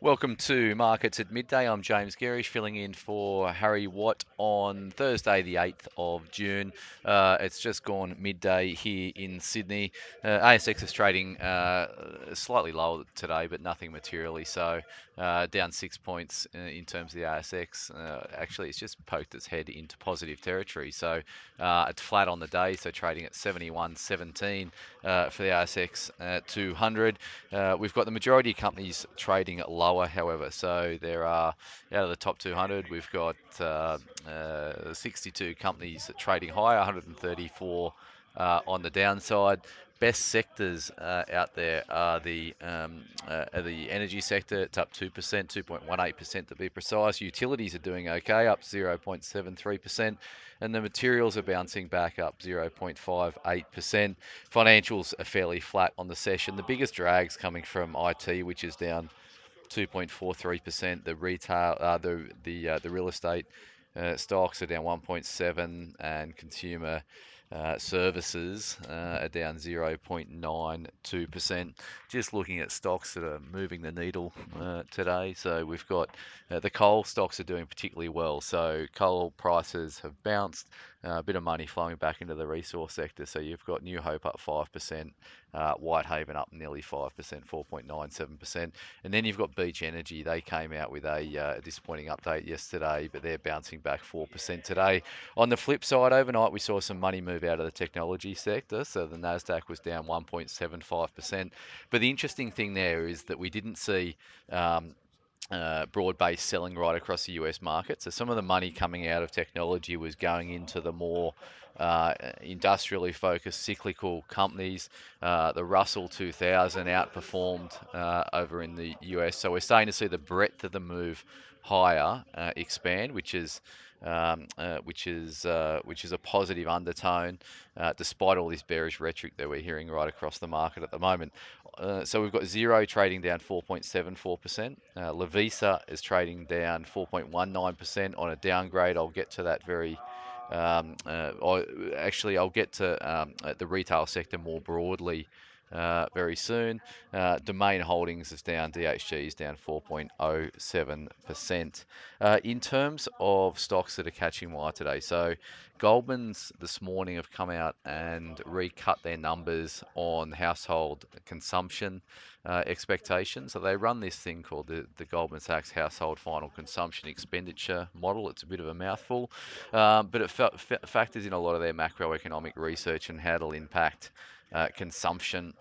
Welcome to Markets at Midday. I'm James Gerrish, filling in for Harry Watt on Thursday, the 8th of June. Uh, it's just gone midday here in Sydney. Uh, ASX is trading uh, slightly lower today, but nothing materially so. Uh, down six points uh, in terms of the ASX. Uh, actually, it's just poked its head into positive territory. So it's flat on the day, so trading at 71.17 for the ASX 200. we've got the majority of companies trading at low lower, however. So there are, out of the top 200, we've got uh, uh, 62 companies trading higher, 134 uh, on the downside. Best sectors uh, out there are the um, uh, are the energy sector. It's up two percent, 2.18 percent to be precise. Utilities are doing okay, up 0.73 percent, and the materials are bouncing back up 0.58 percent. Financials are fairly flat on the session. The biggest drags coming from IT, which is down 2.43%. The retail, uh, the the uh, the real estate uh, stocks are down 1.7, and consumer uh, services uh, are down 0.92%. Just looking at stocks that are moving the needle uh, today. So we've got the coal stocks are doing particularly well. So coal prices have bounced, uh, a bit of money flowing back into the resource sector. So you've got New Hope up 5%, uh, Whitehaven up nearly 5%, 4.97%. And then you've got Beach Energy. They came out with a disappointing update yesterday, but they're bouncing back 4% today. On the flip side, overnight we saw some money move move out of the technology sector. So the Nasdaq was down 1.75%. But the interesting thing there is that we didn't see. Um, uh, broad-based selling right across the US market. So some of the money coming out of technology was going into the more uh, industrially focused cyclical companies. Uh, the Russell 2000 outperformed uh, over in the US. So we're starting to see the breadth of the move higher uh, expand, which is um, uh, which is uh, which is a positive undertone, uh, despite all this bearish rhetoric that we're hearing right across the market at the moment. Uh, so we've got Xero trading down 4.74%. Uh, Lovisa is trading down 4.19% on a downgrade. I'll get to that very. Um, uh, actually, I'll get to um, the retail sector more broadly uh, very soon. Uh, Domain Holdings is down, DHG is down 4.07%. Uh, in terms of stocks that are catching wire today, so Goldman's this morning have come out and recut their numbers on household consumption uh, expectations. So they run this thing called the, the Goldman Sachs Household Final Consumption Expenditure Model. It's a bit of a mouthful, um, but it fa- factors in a lot of their macroeconomic research and how it'll impact consumption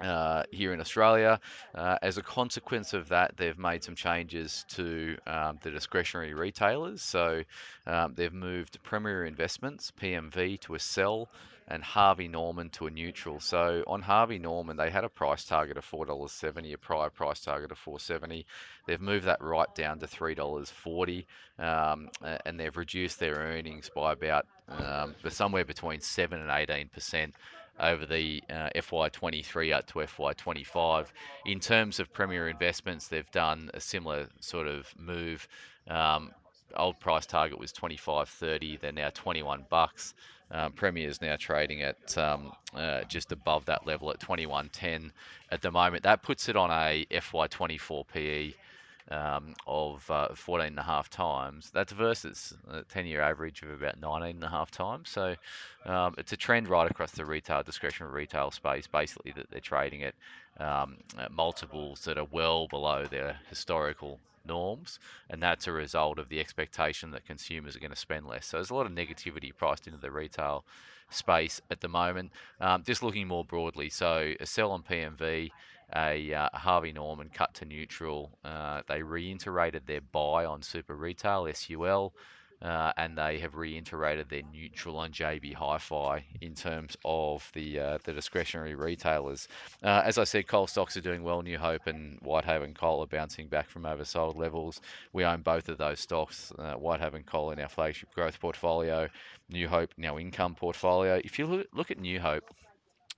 uh, here in Australia. Uh, as a consequence of that, they've made some changes to um, the discretionary retailers. So um, they've moved Premier Investments, PMV, to a sell and Harvey Norman to a neutral. So on Harvey Norman, they had a price target of $4.70, a prior price target of $4.70. They've moved that right down to $3.40, um, and they've reduced their earnings by about um, somewhere between 7 and 18 percent over the uh, FY23 up to FY25. In terms of Premier Investments, they've done a similar sort of move. Um, old price target was 25.30. They're now 21 bucks. Um, Premier is now trading at um, uh, just above that level at 21.10 at the moment. That puts it on a FY24 PE um, of uh, 14 and a half times. That's versus a 10 year average of about 19 and a half times. So um, it's a trend right across the retail, discretionary retail space, basically, that they're trading at, um, at multiples that are well below their historical norms, and that's a result of the expectation that consumers are going to spend less. So there's a lot of negativity priced into the retail space at the moment. Um, just looking more broadly, so a sell on PMV a uh, Harvey Norman cut to neutral. Uh, they reiterated their buy on Super Retail SUL. Uh, and they have reiterated their neutral on JB Hi-Fi in terms of the uh, the discretionary retailers. Uh, as I said, coal stocks are doing well. New Hope and Whitehaven Coal are bouncing back from oversold levels. We own both of those stocks. Uh, Whitehaven Coal in our flagship growth portfolio, New Hope in our income portfolio. If you look, look at New Hope,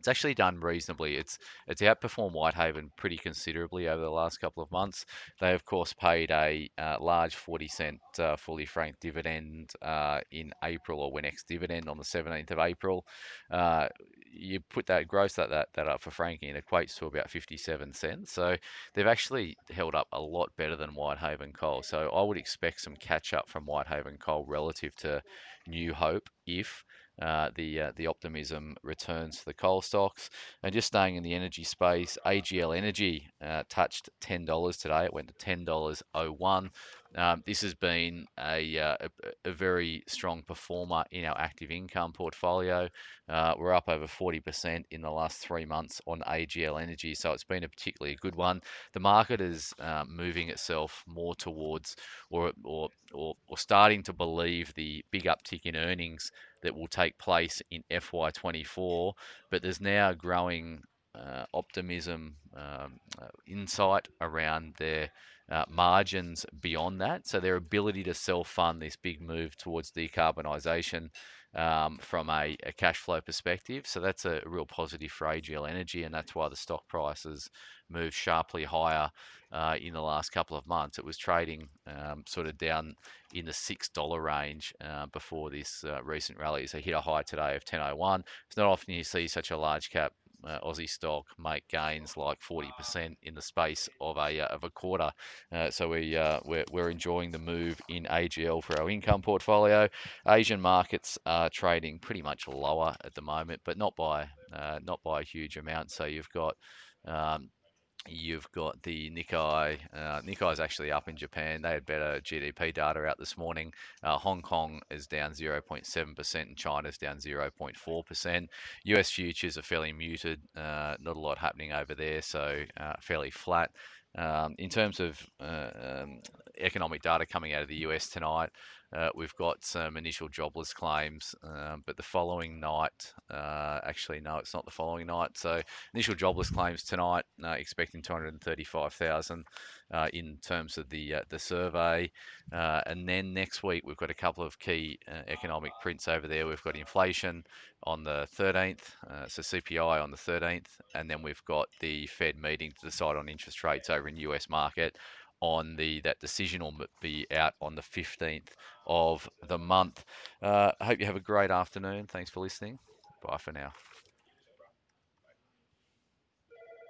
it's actually done reasonably. It's it's outperformed Whitehaven pretty considerably over the last couple of months. They of course paid a uh, large 40 cent uh, fully franked dividend uh, in April or when ex dividend on the 17th of April. Uh, you put that gross that, that that up for franking, it equates to about 57 cents. So they've actually held up a lot better than Whitehaven Coal. So I would expect some catch up from Whitehaven Coal relative to New Hope if uh, the uh, the optimism returns to the coal stocks. And just staying in the energy space, AGL Energy uh, touched ten dollars today. It went to ten dollars oh one. Um, this has been a, uh, a, a, very strong performer in our active income portfolio. Uh, we're up over 40% in the last three months on AGL Energy, so it's been a particularly good one. The market is uh, moving itself more towards or, or, or, or starting to believe the big uptick in earnings that will take place in FY24, but there's now growing optimism, um, uh, insight around their uh, margins beyond that. So their ability to self-fund this big move towards decarbonisation um, from a, a, cash flow perspective. So that's a real positive for AGL Energy, and that's why the stock prices moved sharply higher uh, in the last couple of months. It was trading um, sort of down in the six dollar range uh, before this uh, recent rally. So hit a high today of 10.01. It's not often you see such a large cap uh, Aussie stock make gains like 40% in the space of a uh, of a quarter. Uh, so we uh, we're, we're enjoying the move in AGL for our income portfolio. Asian markets are trading pretty much lower at the moment, but not by not by a huge amount. So you've got um, You've got the Nikkei. Uh, Nikkei is actually up in Japan. They had better GDP data out this morning. Uh, Hong Kong is down 0.7% and China's down 0.4%. US futures are fairly muted. Uh, not a lot happening over there, so uh, fairly flat. Um, in terms of uh, um, economic data coming out of the US tonight, uh, we've got some initial jobless claims, um, but the following night, uh, actually, no, it's not the following night. So initial jobless claims tonight, uh, expecting 235,000 uh, in terms of the uh, the survey, uh, and then next week we've got a couple of key economic prints over there. We've got inflation on the 13th, so CPI on the 13th, and then we've got the Fed meeting to decide on interest rates over in the US market on the that decision will be out on the 15th of the month. Uh, I hope you have a great afternoon. Thanks for listening. Bye for now.